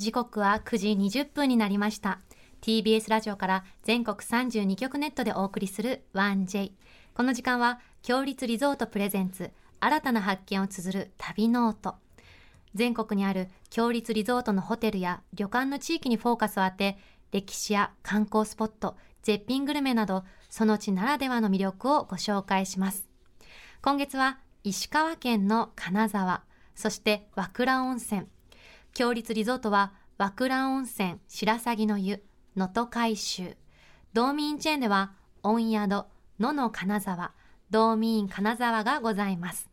時刻は9時20分になりました。TBS ラジオから全国32局ネットでお送りする 1J この時間は共立リゾート presents 新たな発見を綴る旅ノオト。全国にある共立リゾートのホテルや旅館の地域にフォーカスを当て歴史や観光スポット絶品グルメなどその地ならではの魅力をご紹介します。今月は石川県の金沢そして和倉温泉。強立リゾートは和倉温泉白鷺の湯能登海舟道民チェーンでは温宿野の金沢。道民金沢がございます。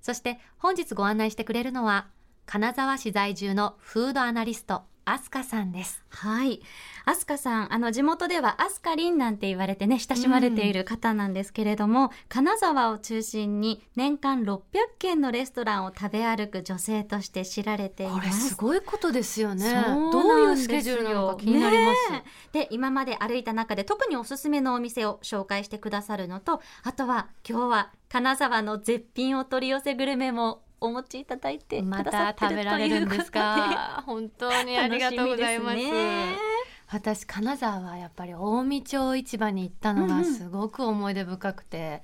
そして本日ご案内してくれるのは金沢市在住のフードアナリストアスカさんです。はい。アスカさん、あの、地元ではアスカリンなんて言われてね、親しまれている方なんですけれども、うん、金沢を中心に年間600軒のレストランを食べ歩く女性として知られています。これすごいことですよね。どういうスケジュールなのか気になります。ね、で、今まで歩いた中で特におすすめのお店を紹介してくださるのと、あとは今日は金沢の絶品お取り寄せグルメもお持ちいただいてまた食べられるんですか？本当にありがとうございます。私金沢はやっぱり近江町市場に行ったのがすごく思い出深くて、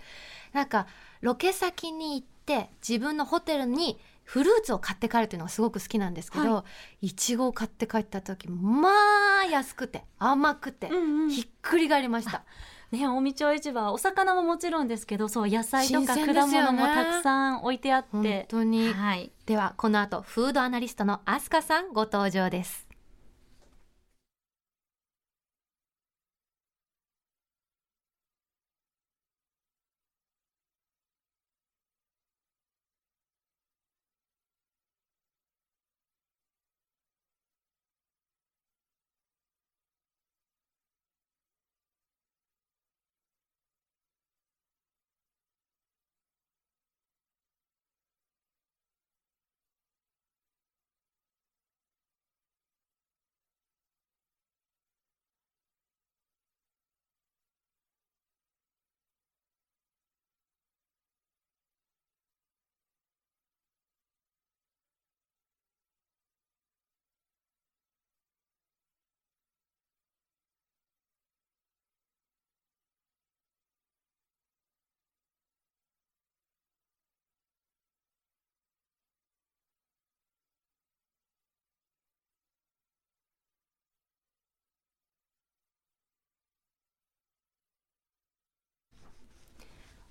うん、なんかロケ先に行って自分のホテルにフルーツを買って帰るっていうのがすごく好きなんですけど、はい、いちごを買って帰った時まあ安くて甘くて、うんうん、ひっくり返りました。ね、近江町市場はお魚ももちろんですけどそう野菜とか果物もたくさん置いてあって、本当に、はい、ではこの後フードアナリストの飛鳥さんご登場です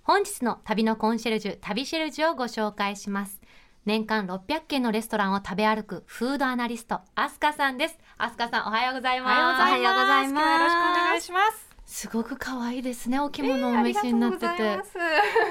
本日の旅のコンシェルジュ、旅シェルジュをご紹介します。年間600軒のレストランを食べ歩くフードアナリスト、アスカさんです。アスカさん、おはようございます。おはようございます。よろしくお願いします。すごく可愛いですねお着物お召しになってて、え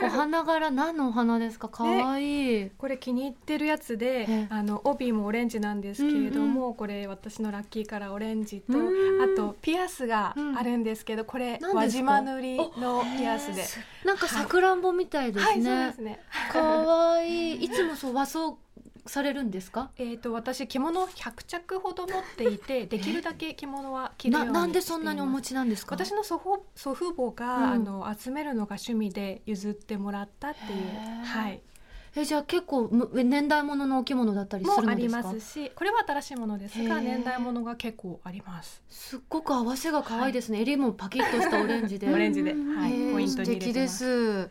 ー、お花柄何のお花ですか？可愛い。これ気に入ってるやつで、えー、あの帯もオレンジなんですけれども、うんうん、これ私のラッキーカラーオレンジとあとピアスがあるんですけど、これ輪島塗りのピアスでなんかさくらんぼみたいですね、はいはい、ですね。可愛い。いつもそう和装されるんですか？えっ、ー、と私着物100着ほど持っていて、できるだけ着物は着るようになんでそんなにお持ちなんですか？私の祖父祖父母が、うん、あの集めるのが趣味で譲ってもらったっていうはい。えじゃあ結構年代物のお着物だったりするんですか？ありますし、これは新しいものですが年代物が結構あります。すっごく合わせが可愛いですね。はい、襟もパキッとしたオレンジで。オレンジで、はい、ポイントに入れてます。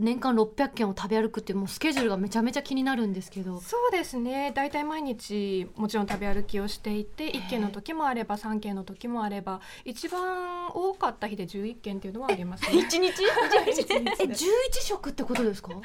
年間600件を食べ歩くってもうスケジュールがめちゃめちゃ気になるんですけど。そうですね。大体毎日もちろん食べ歩きをしていて1件の時もあれば3件の時もあれば一番多かった日で11件っていうのはありますね。1日？え11食ってことですか、はい、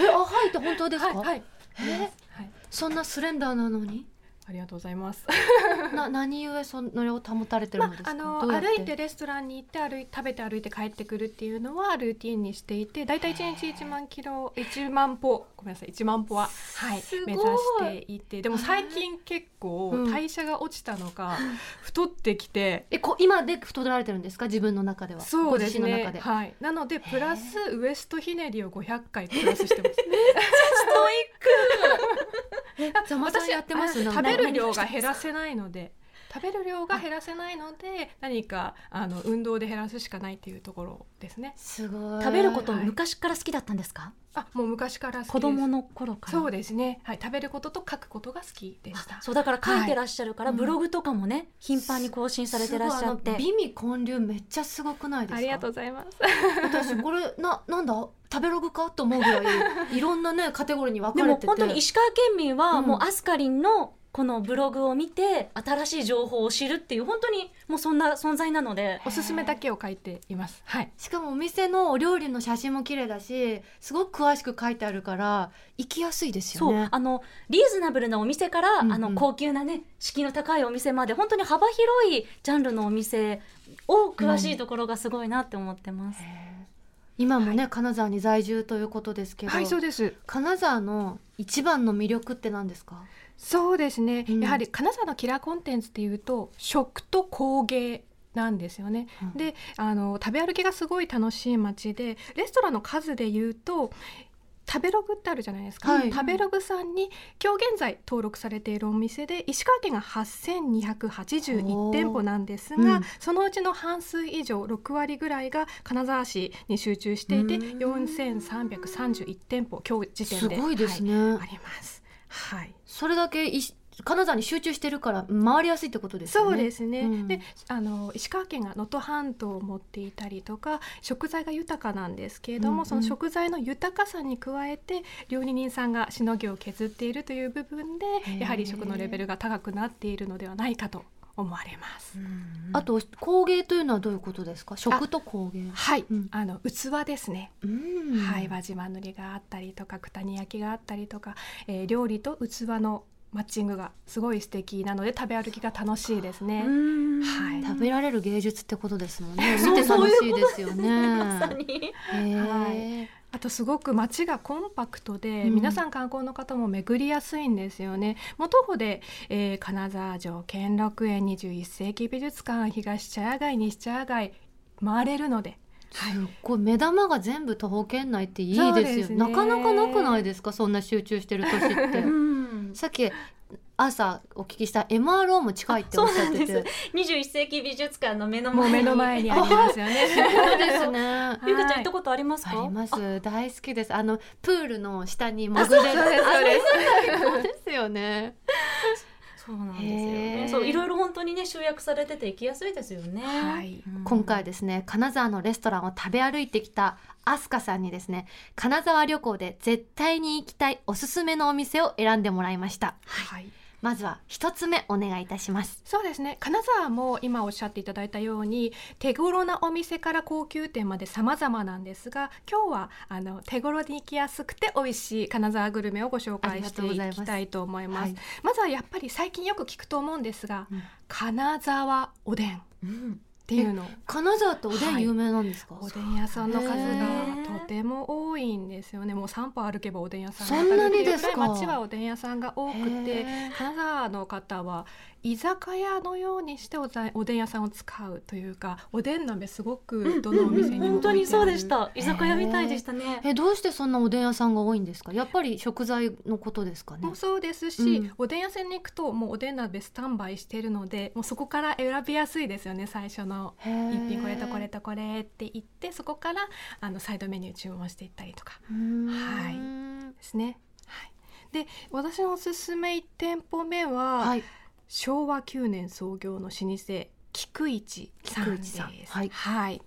えあはいって本当ですか、はいはい、え？はい、そんなスレンダーなのに？ありがとうございます。な何故それを保たれてるんですか？まあ、あの歩いてレストランに行って歩い食べて歩いて帰ってくるっていうのはルーティンにしていて、だいたい一日一万キロ一万歩ごめんなさい一万歩ははい目指していて、でも最近結構代謝が落ちたのか、うん、太ってきて、えこ今で太られてるんですか？自分の中では。そうですね。はい。なのでプラスウエストひねりを五百回プラスしてます。めっちゃストイック。私やってます食べる量が減らせないので食べる量が減らせないので何かあの運動で減らすしかないっていうところですね。すごい。食べることはい昔から好きだったんですか、あもう昔から好きです。子供の頃から。そうですね、はい、食べることと書くことが好きでした。そうだから書いてらっしゃるから、はい。ブログとかもね頻繁に更新されてらっしゃって。すごいあの美味混流めっちゃすごくないですか？ありがとうございます。私これななんだ？食べログか？と思うぐらいいろんなねカテゴリーに分でかれてて。も本当に石川県民はうん。もうアスカリンのこのブログを見て新しい情報を知るっていう本当にもうそんな存在なので。おすすめだけを書いています。はい。しかもお店のお料理の写真も綺麗だしすごく詳しく書いてあるから行きやすいですよそう。ねあのリーズナブルなお店から、うんうん。あの高級なね敷居の高いお店まで本当に幅広いジャンルのお店を詳しいところがすごいなって思ってます。今もね、金沢に在住ということですけど、はいそうです。金沢の一番の魅力って何ですか？そうですね、うん。やはり金沢のキラーコンテンツっていうと食と工芸なんですよね、うん。であの食べ歩きがすごい楽しい街でレストランの数で言うと食べログってあるじゃないですか、はい。食べログさんに今日現在登録されているお店で石川県が8281店舗なんですが、うん。そのうちの半数以上6割ぐらいが金沢市に集中していてうん。4331店舗今日時点で。すごいですね、はい。あります。はい。それだけ金沢に集中してるから回りやすいってことですよね。そうですね、うん。であの石川県が能登半島を持っていたりとか食材が豊かなんですけれども、うんうん。その食材の豊かさに加えて料理人さんがしのぎを削っているという部分でやはり食のレベルが高くなっているのではないかと思われます。あと工芸というのはどういうことですか？食と工芸。はい、うん。あの器ですね。うん。はい、輪島塗があったりとか九谷焼があったりとか、えー料理と器のマッチングがすごい素敵なので食べ歩きが楽しいですね。はい。食べられる芸術ってことですもんね。そう見て楽しいですよね。まさにへー。はい。あとすごく街がコンパクトで、うん。皆さん観光の方も巡りやすいんですよね。もう徒歩で、えー金沢城兼六園21世紀美術館東茶屋街西茶屋街回れるので、はい。すっごい。目玉が全部徒歩圏内っていいですよ。そうですね。なかなかなくないですか？そんな集中してる年って。うんさっき朝お聞きした MRO も近いっておっしゃってて。そうなん21世紀美術館の目のもう前に目の前にありますよね。そうですね。ゆうかちゃんはい行ったことありますか？あります。大好きです。あのプールの下に潜れる。そうです。そうです。そうですよねそうなんですよね。そういろいろ本当にね集約されてて行きやすいですよね、はい。うん。今回ですね金沢のレストランを食べ歩いてきたアスカさんにですね金沢旅行で絶対に行きたいおすすめのお店を選んでもらいました。はいまずは一つ目お願いいたします。そうですね。金沢も今おっしゃっていただいたように手頃なお店から高級店まで様々なんですが今日はあの手頃に行きやすくて美味しい金沢グルメをご紹介していきたいと思います。はい。まずはやっぱり最近よく聞くと思うんですが、うん。金沢おでん。っうんていうの。金沢っておでん有名なんですか、おでん屋さんの数がとても多いんですよね。もう3歩歩けばおでん屋さんそんなにですか？っていうくらい街はおでん屋さんが多くて金沢の方は居酒屋のようにしておざおでん屋さんを使うというかおでん鍋すごくどのお店にも本当にそうでした。居酒屋みたいでしたね。えどうしてそんなおでん屋さんが多いんですか？やっぱり食材のことですかね？そうですし、うん。おでん屋さんに行くともうおでん鍋スタンバイしてるのでもうそこから選びやすいですよね最初のへー一品これとこれとこれって言ってそこからあのサイドメニュー注文していったりとか。はい。ですね。はい、で私のおすすめ1店舗目は、はい。昭和9年創業の老舗菊市さんです。はい、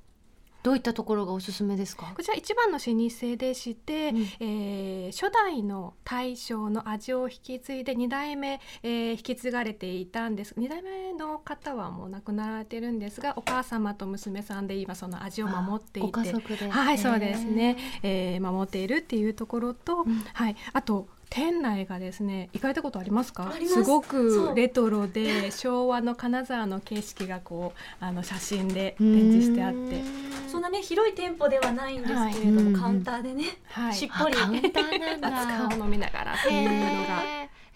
どういったところがおすすめですか？こちら一番の老舗でして、うん。えー初代の大将の味を引き継いで2代目、えー引き継がれていたんです。2代目の方はもう亡くなられてるんですがお母様と娘さんで今その味を守っていてはいそうですね。へ、えー守っているっていうところと、うん。はい、あと店内がですね行かれたことありますか？す。ごくレトロで 昭和の金沢の景色がこうあの写真で展示してあって、そんなね広い店舗ではないんですけれども、はいカウンターでね、はい。しっぽりあカウンターなんだ。熱燗を飲みながらっていうのが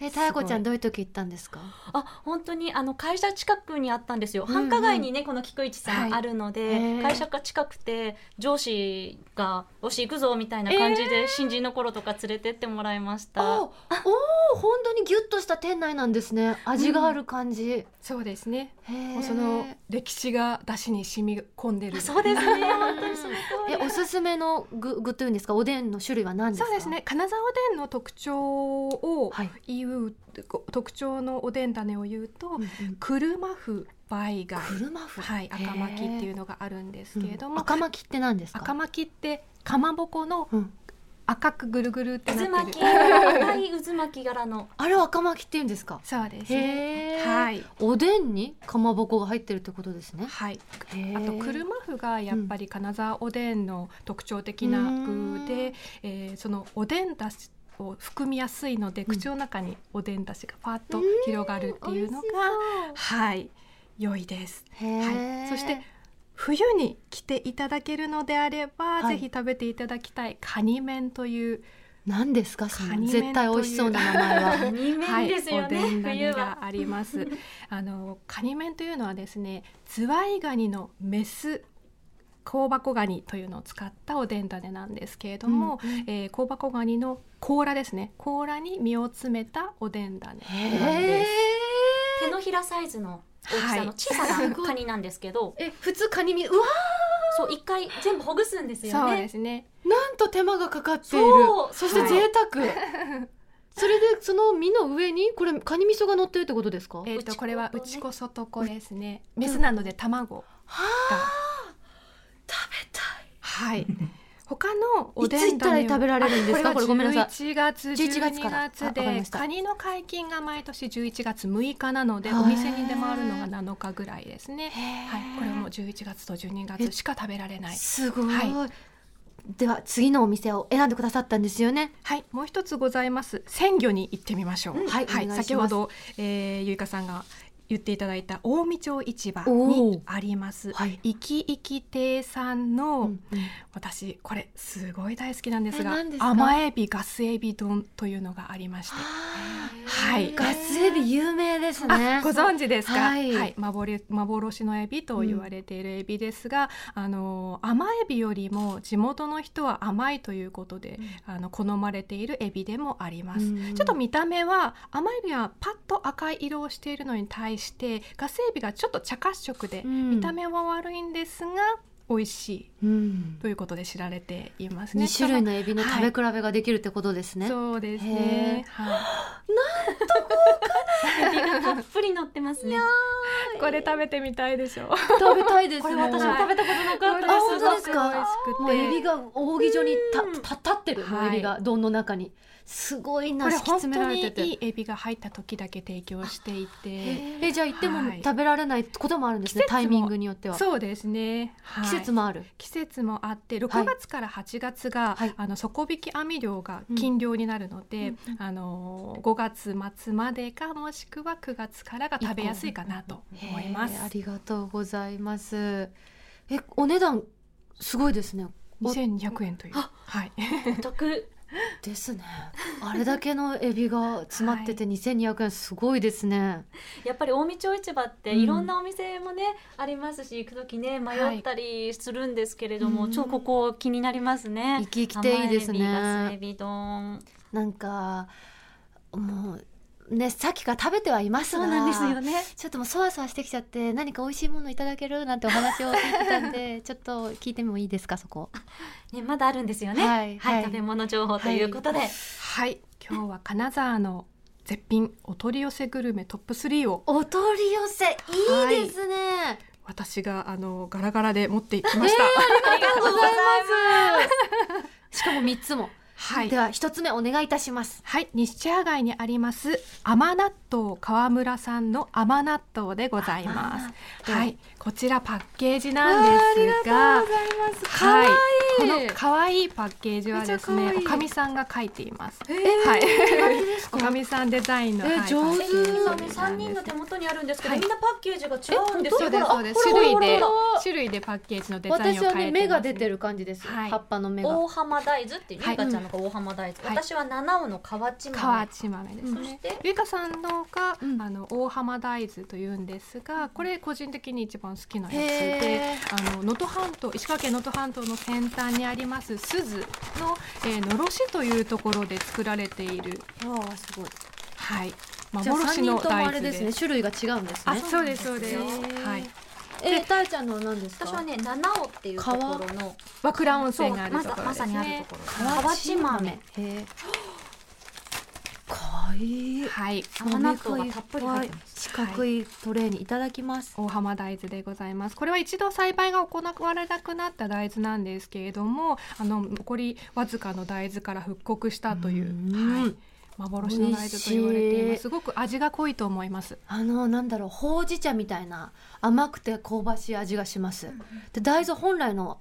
え、たやこちゃんどういう時行ったんですか？あ本当にあの会社近くにあったんですよ、うんうん繁華街にねこの菊市さはいんあるので、へー会社が近くて上司が「よし行くぞ」みたいな感じで、新人の頃とか連れてってもらいました。お、おお、本当にギュッとした店内なんですね。味がある感じ。そうですねもうその歴史が出汁に染み込んでるそうですね本当にその通りえ、おすすめの具、具というんですか？おでんの種類は何ですか？そうです。ね金沢おでんの特徴をはい。言う、こ特徴のおでん種を言うと、うんうん車麩梅貝車麩。はい赤巻きっていうのがあるんですけれども、うん赤巻きって何ですか？赤巻きってかまぼこのうん。赤くぐるぐるって渦なって巻きる赤い渦巻き柄の。あれは赤巻きって言うんですか？そうですへねえ。はい。おでんにかまぼこが入ってるってことですね。はい。あと車麩がやっぱり金沢おでんの特徴的な具で、えーそのおでんだしを含みやすいので、口の中におでんだしがパッと広がるっていうのが、はい。良いです。はい。そして冬に来ていただけるのであれば、はいぜひ食べていただきたいカニ麺という、何ですか？そのカニ麺絶対美味しそうな名前は。カニ麺ですよね、はい、おでん冬は種があります。あのカニ麺というのはですね、ズワイガニのメス香箱ガニというのを使ったおでん種なんですけれども、うんうんえー香箱ガニの甲羅ですね。甲羅に身を詰めたおでん種なんです。。手のひらサイズの大きさの小さなカニなんですけど、え普通カニ身うわそう一回全部ほぐすんですよそうねですね。なんと手間がかかっている。そうそして贅沢。それでその身の上にこれカニ味噌が乗ってるってことですか？えっ、内子とこれは内子外子ですね。メスなので卵が。食べたい。はい。他のおいつでん種行ったら食べられるんですか？これごめんなさい。11月11 12月月でカニの解禁が毎年11月6日なのでお店に出回るのが7日ぐらいですね。はい、これも11月と12月しか食べられない。すごい。はでは次のお店を選んでくださったんですよね。はい、もう一つございます。鮮魚に行ってみましょう。うんはいお願い先ほど、えー、ゆいかさんが言っていただいた近江町市場おにーあります。はい。いきいき亭さんの、うんうん。私これすごい大好きなんですが甘エビガスエビ丼というのがありまして。はい。ガスエビ有名ですね。あ。ご存知ですか？ははい。い、幻幻のエビと言われているエビですが、あの甘エビよりも地元の人は甘いということで、あの好まれているエビでもあります、うん。ちょっと見た目は甘エビはパッと赤い色をしているのに対してガスエビがちょっと茶褐色で、うん見た目は悪いんですが美味しいうん。ということで知られていますね。二種類のエビの食べ比べができるってことですね。そうですへね。はい。エビがたっぷり乗ってますねこれ食べてみたいでしょ。食べたいですね。これ私も食べたことなかったですあ本当ですか？もうエビが扇状にうんたた立ってる、エビが丼の中にすごいなこれ本当にいいエビが入った時だけ提供していて。えじゃあ行ってもはい。食べられないこともあるんですね、タイミングによっては。そうですね。はい。季節もある、季節もあってはい。6月から8月が、はい。あの底引き網漁が禁漁になるので、うんあの5月末までかもしくは9月からが食べやすいかなと思います。ありがとうございます。えお値段すごいですね。お2200円という。あはい。お得ですね。あれだけのエビが詰まってて2200円すごいですね、やっぱり近江町市場ってうんいろんなお店もね、ありますし行く時ね迷ったりするんですけれども、うん。ちょっとここ気になりますね。生き生きていいですね。エビ丼。なんかもうねさっきから食べてはいますがね。ちょっともうそわそわしてきちゃって何か美味しいものいただけるなんてお話を聞いてたんで ちょっと聞いてもいいですかそこ。ねまだあるんですよね。はいはい食べ物情報ということで、はい。今日は金沢の絶品お取り寄せグルメトップ3を。お取り寄せい。いですね、私があのガラガラで持ってきました。ありがとうございます。しかも三つも、はいで。は一つ目お願いいたしますはい、西茶屋街にあります甘納豆川村さんの甘納豆でございます。はい、こちらパッケージなんですが、います。はい、こ可愛い。の可愛いパッケージはですね、おかみさんが書いています。えはい、です おかみさんデザインの、えはい上手。今ね三人の手元にあるんですけど、はい。みんなパッケージが違うんですよ。そうです。ほらそうです。あ種類で種類でパッケージのデザインを変えてます、私はね芽が出てる感じです、はい。葉っぱの芽が。大浜大豆っていうゆいかちゃんの大浜大豆、はい。私は七尾の河内豆河内豆ですね。そして？ゆいかさんのが、うん。あの大浜大豆というんですが、これ個人的に一番好きなやつでへ、あの能登半島石川県能登半島の先端にあります鈴の、えー、のろしというところで作られているああすごい。はい。じゃあ幻三人ともの大あれでね豆で。すす。種類が違うんですね。あ、そうですそうです。はい。えたえちゃんのは何ですか？私はね七尾っていうところの和倉温泉があるまさまところですね。さにあると。ころ。河河内豆。へえいい。はい。甘納豆がたっぷり入ってます。四角いトレーにいただきます、大浜大豆でございます。これは一度栽培が行われなくなった大豆なんですけれども、あの残りわずかの大豆から復刻したという、うん。はい、幻の大豆と言われています。すごく味が濃いと思います。あのなんだろうほうじ茶みたいな甘くて香ばしい味がします、で大豆本来の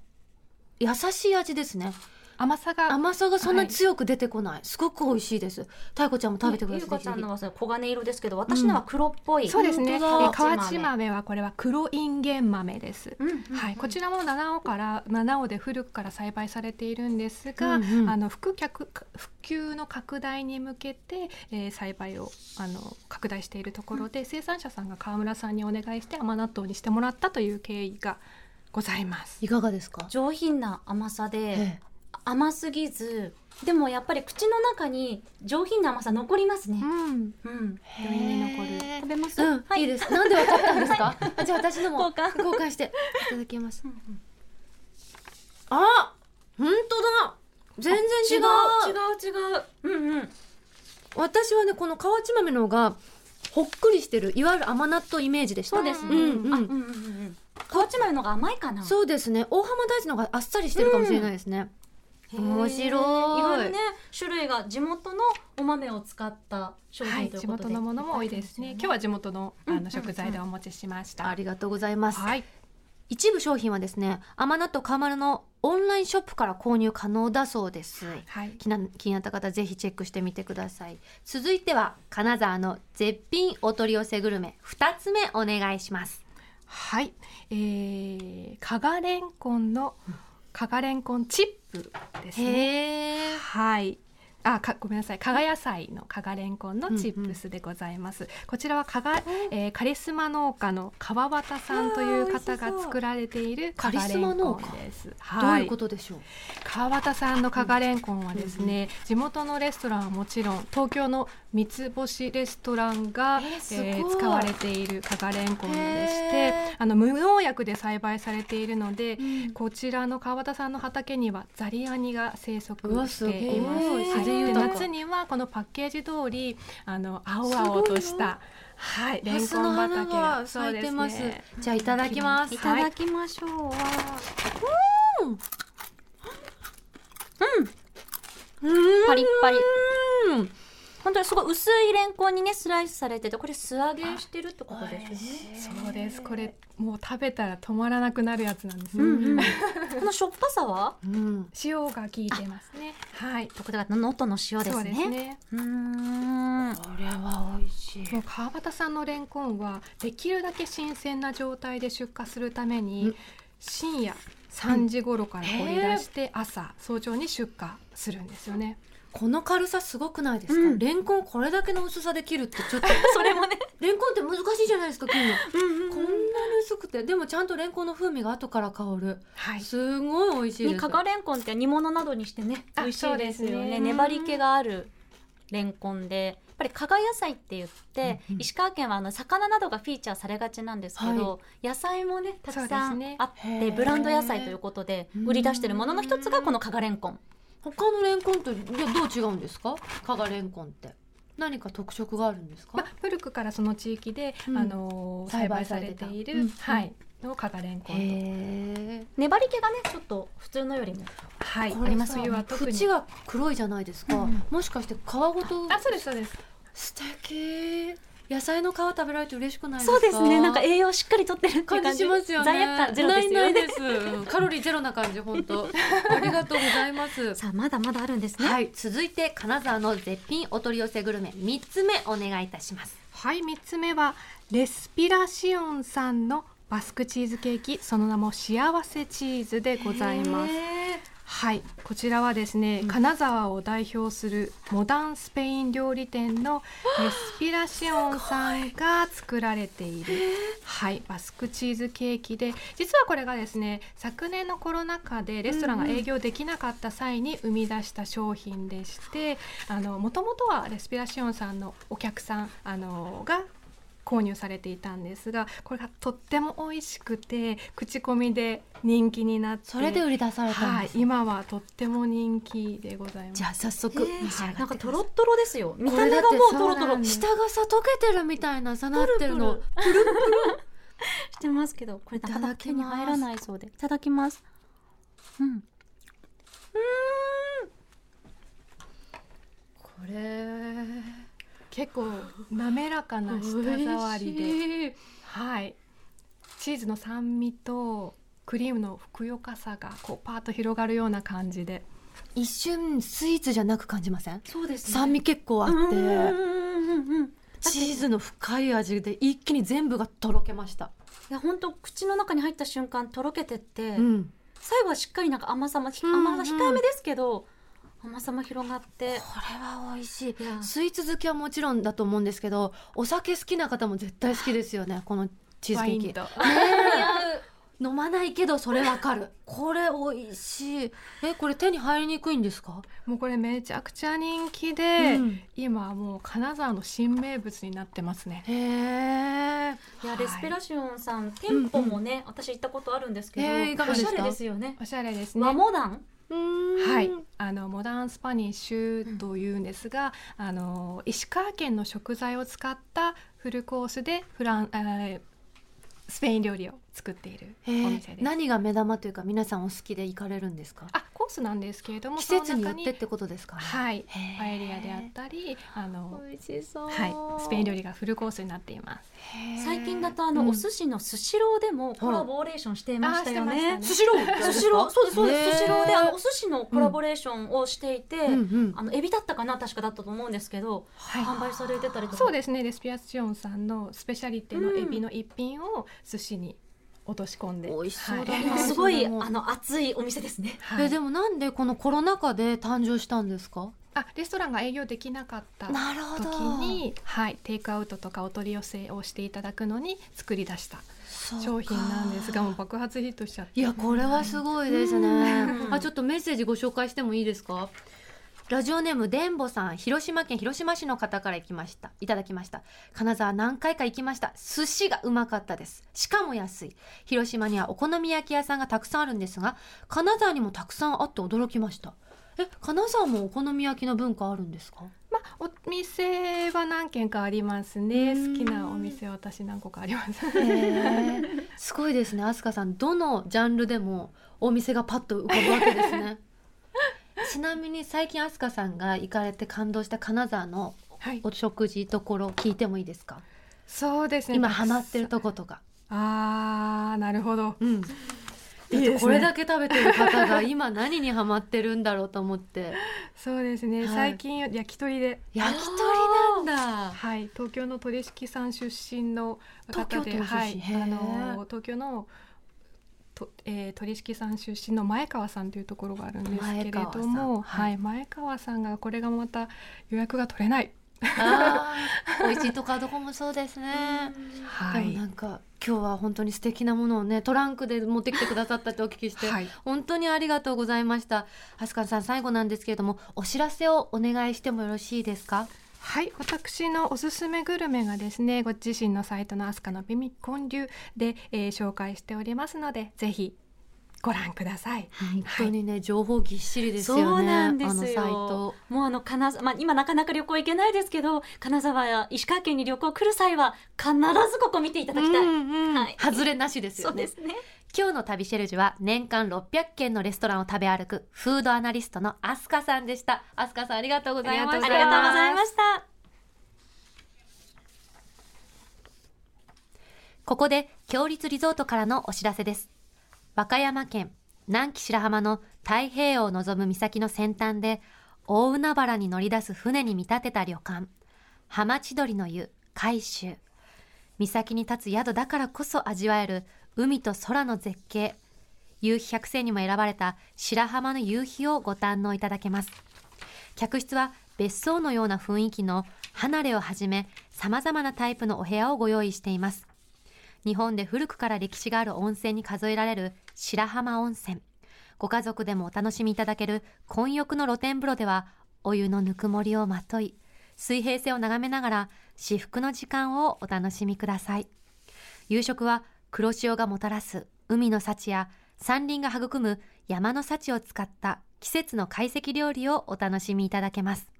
優しい味ですね甘さが甘さがそんなに強く出てこない、すごく美味しいです。太子ちゃんも食べてください、ゆうかちゃんぜのはさ黄金色ですけど私のは黒っぽい、そうですね。河内豆はこれは黒インゲン豆です。うんうんうんはい、こちらも七尾から七尾で古くから栽培されているんですが、うんうん。あの普及の拡大に向けて、えー栽培をあの拡大しているところで、生産者さんが川村さんにお願いして甘納豆にしてもらったという経緯がございます。いかがですか、上品な甘さで、え甘すぎずでもやっぱり口の中に上品な甘さ残りますね。う、ん、うん、え余韻に残る。食べます、うん、、はい。いです。なんでわかったんですか、あじゃあ私のも交換。交換して。いただきます。うんうん。あ本当だ。全然違う。違う違うう。んうん。私はねこの河内豆の方がほっくりしてるいわゆる甘納豆イメージでした。そうですね、うんうんあうんうんうん河内豆の方が甘いかな。そうですね。大浜大豆の方があっさりしてるかもしれないですね、へー面白い。いろいろね種類が地元のお豆を使った商はい、地品ということで、元のものも多いですね。今日は地元のあうんうんうんの食材でお持ちしました。ありがとうございます、はい、一部商品はですね甘納豆かまるのオンラインショップから購入可能だそうです、はい、気な気になった方ぜひチェックしてみてください。続いては金沢の絶品お取り寄せグルメ。2つ目お願いします。はい、えー、加賀れんこんの加賀れんこんチップですね。はい。あ、かごめんなさい。加賀野菜の加賀れんこんのチップスでございます。こちらは加賀、えー、カリスマ農家の川端さんという方が作られている加賀れん。こんカリスマ農です。どうはいいうことでしょう、川端さんの加賀れんこんはですね、地元のレストランはもちろん東京の三つ星レストランが、えーすえー使われている加賀れんこんでしてあの無農薬で栽培されているので、うん。こちらの川端さんの畑にはザリガニが生息しています。で夏にはこのパッケージ通りあの青々としたはいレンコン畑が咲いてます。ね。じゃあいただきます。いただきましょう、わうん。パリッパリ。うん本当にすごい薄いレンコンにねスライスされててこれ素揚げしてるってことですよね。そうです。これもう食べたら止まらなくなるやつなんですね、うんうん。このしょっぱさは？うん。塩が効いてますね。はい。これが能登の塩ですそうねですね。うーん。これは美味しい。もう川端さんのレンコンはできるだけ新鮮な状態で出荷するためうにん。深夜3時頃から掘り出して朝早朝に出荷するんですよね。この軽さすごくないですか、うん。レンコンこれだけの薄さで切るってちょっと。それもね。レンコンって難しいじゃないですか切るのこんなに薄くて。でもちゃんとレンコンの風味が後から香る。はい。すごい美味しいです、ね、加賀レンコンって煮物などにしてねあ美味しいですよね。ね。粘り気があるレンコンでやっぱり加賀野菜って言って、うんうん。石川県はあの魚などがフィーチャーされがちなんですけど、野菜もねたくさんあって、へー。ブランド野菜ということでうん売り出してるものの一つがこの加賀レンコン他のレンコンとどう違うんですか？加賀レンコンって。何か特色があるんですか？まあ、古くからその地域で、うん。あのー栽栽培されている、うん。はい。の加賀レンコンと。粘り気がねちょっと普通のよりもはい。これさ冬は特に。縁が黒いじゃないですか、うん。もしかして皮ごとあ、そうですそうです。素敵野菜の皮食べられて嬉しくないですか？そうですね。なんか栄養しっかりとってる感感じ。じしますよね。罪悪感ゼロですよね。ないないです。うんカロリーゼロな感じ本当 ありがとうございます。さあまだまだあるんですね、はい。続いて金沢の絶品お取り寄せグルメ三つ目お願いいたします。はい、三つ目はレスピラシオンさんのバスクチーズケーキ、その名も幸せチーズでございます。はい、こちらはですね、うん。金沢を代表するモダンスペイン料理店のレスピラシオンさんが作られている、はい、バスクチーズケーキで実はこれがですね昨年のコロナ禍でレストランが営業できなかった際に生み出した商品でしてもともとはレスピラシオンさんのお客さんあのが購入されていたんですがこれがとっても美味しくて口コミで人気になってそれで売り出されたんはい今はとっても人気でございます。じゃあ早速えーなんかくださいトロットロですよ。見た目がもうトロトロしそうなんです。下がさ溶けてるみたいなさなってるの。てますけどこれなかなか手に入らないそうで。いただきます。うん。これ結構滑らかな舌触りで、はい、チーズの酸味とクリームのふくよかさがこうパーッと広がるような感じで、一瞬スイーツじゃなく感じません？そうです酸味結構あって。チーズの深い味で一気に全部がとろけました、いや本当口の中に入った瞬間とろけてって、うん、最後はしっかりなんか甘さもひうんうん甘さ控えめですけど、甘さも広がって。これは美味しい。いや。スイーツ好きはもちろんだと思うんですけどお酒好きな方も絶対好きですよね このチーズケーキ。ワインと。飲まないけどそれわかる。これ美味しい。えこれ手に入りにくいんですか、もうこれめちゃくちゃ人気で、うん。今はもう金沢の新名物になってますね。へえ。いやはい。レスペラシオンさん店舗もね、私行ったことあるんですけど、おしゃれですよね。おしゃれですね。和モダン？はい、あのモダンスパニッシュというんですが、あの石川県の食材を使ったフルコースでフラン、えースペイン料理を作っているおへ店です。え何が目玉というか皆さんお好きで行かれるんですか？あコースなんですけれども季節によってってことですか？ねはい。パエリアであったりあの、美味しそう。はい、スペイン料理がフルコースになっています。最近だとあの、うん。お寿司のスシローでもコラボレーションしていましたよね。スシロー？スシロー？そうですそうです、スシローであのお寿司のコラボレーションをしていて、うんうん。あのエビだったかな確かだったと思うんですけど、はい。販売されてたりとか。そうですね。レスピアシオンさんのスペシャリテのエビの一品を寿司に落とし込んで、美味しそうだはい。すごいあの熱いお店ですね。はい。えでもなんでこのコロナ禍で誕生したんですか？あレストランが営業できなかった時に、はい、テイクアウトとかお取り寄せをしていただくのに作り出した商品なんですがもう爆発ヒットしちゃって。いやこれはすごいですね。うん。あちょっとメッセージご紹介してもいいですか？ラジオネームでんぼさん広島県広島市の方から行きました。いただきました。金沢何回か行きました。寿司がうまかったです。しかも安い。広島にはお好み焼き屋さんがたくさんあるんですが金沢にもたくさんあって驚きました。え金沢もお好み焼きの文化あるんですか？まあ、お店は何軒かありますね。うん。好きなお店私何個かあります。すごいですね。飛鳥さんどのジャンルでもお店がパッと浮かぶわけですねちなみに最近飛鳥さんが行かれて感動した金沢のはい。お食事ところ聞いてもいいですか？そうですね。今ハマってるとことか、あーなるほど。うん、だいいね。これだけ食べてる方が 今何にハマってるんだろうと思って。そうですね、はい。最近焼き鳥で。焼き鳥なんだ。はい、東京の取引さん出身の方で、はい、へー。あの東京のと、えー、取引さん出身の前川さんというところがあるんですけれど前川さん。も、ははい。い、前川さんがこれがまた予約が取れない。あー。美味しいとかどこもそうですね。でもはい、なんか今日は本当に素敵なものをねトランクで持ってきてくださったってお聞きして、はい、本当にありがとうございました。飛鳥さん最後なんですけれどもお知らせをお願いしてもよろしいですか？はい、私のおすすめグルメがですね、ご自身のサイトのアスカの美味建立で、えー紹介しておりますので、ぜひご覧ください。本当にね、情報ぎっしりですよねそうなんですよ。あのサイト。もうあの金沢、まあ、今なかなか旅行行けないですけど金沢や石川県に旅行来る際は必ずここ見ていただきたい、うんうん。はい。外れなしですよね。そうですね今日の旅シェルジュは年間600軒のレストランを食べ歩くフードアナリストの飛鳥さんでした飛鳥さんありがとうございましたありがとうございましたここで強立リゾートからのお知らせです。和歌山県南紀白浜の太平洋を望む岬の先端で大海原に乗り出す船に見立てた旅館、浜千鳥の湯海舟。岬に立つ宿だからこそ味わえる海と空の絶景。夕日百選にも選ばれた白浜の夕日をご堪能いただけます。客室は別荘のような雰囲気の離れをはじめ様々なタイプのお部屋をご用意しています。日本で古くから歴史がある温泉に数えられる白浜温泉。ご家族でもお楽しみいただける混浴の露天風呂ではお湯のぬくもりをまとい水平線を眺めながら至福の時間をお楽しみください。夕食は黒潮がもたらす海の幸や山林が育む山の幸を使った季節の懐石料理をお楽しみいただけます。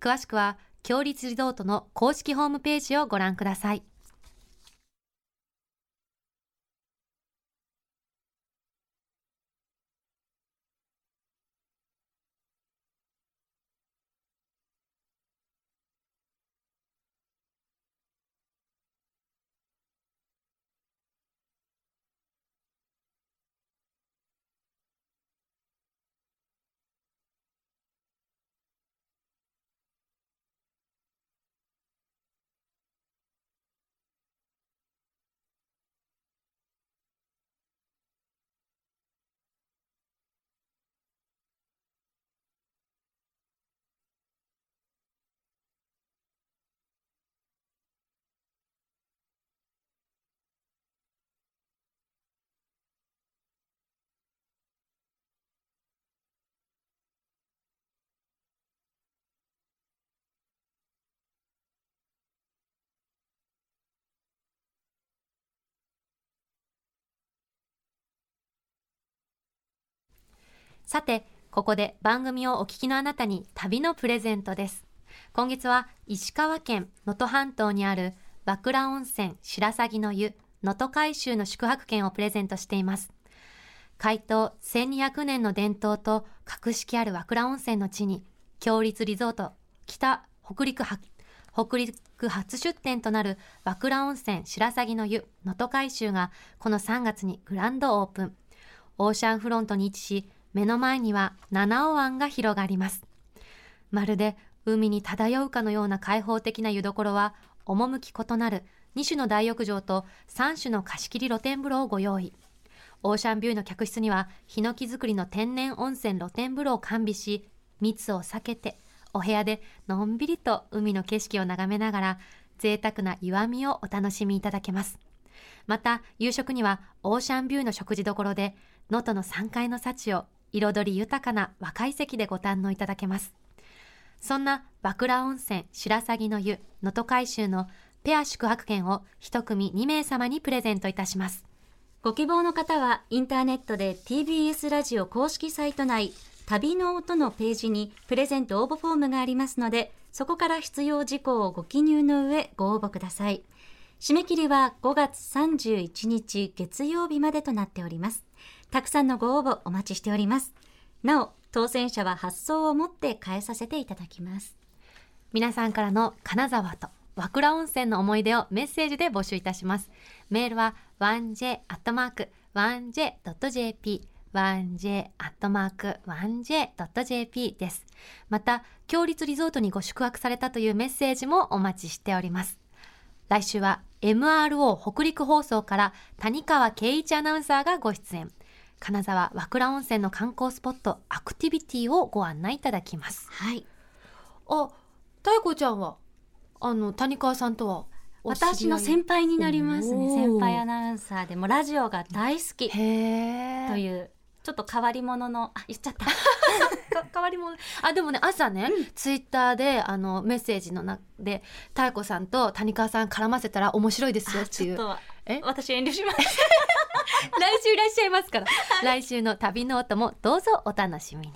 詳しくは強立リゾートの公式ホームページをご覧ください。さて、ここで番組をお聞きのあなたに旅のプレゼントです。今月は石川県能登半島にある和倉温泉白鷺の湯能登海舟の宿泊券をプレゼントしています。開湯1200年の伝統と格式ある和倉温泉の地に、強立リゾート北北陸北陸初出店となる和倉温泉白鷺の湯能登海舟がこの3月にグランドオープン。オーシャンフロントに位置し、目の前には七尾湾が広がります。まるで海に漂うかのような開放的な湯どころは、趣異なる2種の大浴場と3種の貸し切り露天風呂をご用意。オーシャンビューの客室には、ヒノキ作りの天然温泉露天風呂を完備し、密を避けて、お部屋でのんびりと海の景色を眺めながら、贅沢な岩見をお楽しみいただけます。また、夕食にはオーシャンビューの食事どころで、能登の3階の幸を彩り豊かな和解席でご堪能いただけます。そんな和倉温泉白鷺の湯能登海舟のペア宿泊券を一組2名様にプレゼントいたします。ご希望の方はインターネットで TBS ラジオ公式サイト内旅の音のページにプレゼント応募フォームがありますのでそこから必要事項をご記入の上ご応募ください。締め切りは5月31日月曜日までとなっております。たくさんのご応募お待ちしております。なお、当選者は発送をもって変えさせていただきます。皆さんからの金沢と和倉温泉の思い出をメッセージで募集いたします。メールは 1j.1j.jp 1j.1j.jp です。また、強立リゾートにご宿泊されたというメッセージもお待ちしております。来週は MRO 北陸放送から谷川圭一アナウンサーがご出演。金沢和倉温泉の観光スポットアクティビティをご案内いただきます。はい。あ、太子ちゃんはあの谷川さんとは私の先輩になりますね。先輩アナウンサーでもラジオが大好き。というちょっと変わり者のあ言っちゃった。変わり者。あでもね朝ね、うん、ツイッターであのメッセージの中で妙子さんと谷川さん絡ませたら面白いですよっていうえ？私遠慮します。来週いらっしゃいますから、来週の旅ノートもどうぞお楽しみに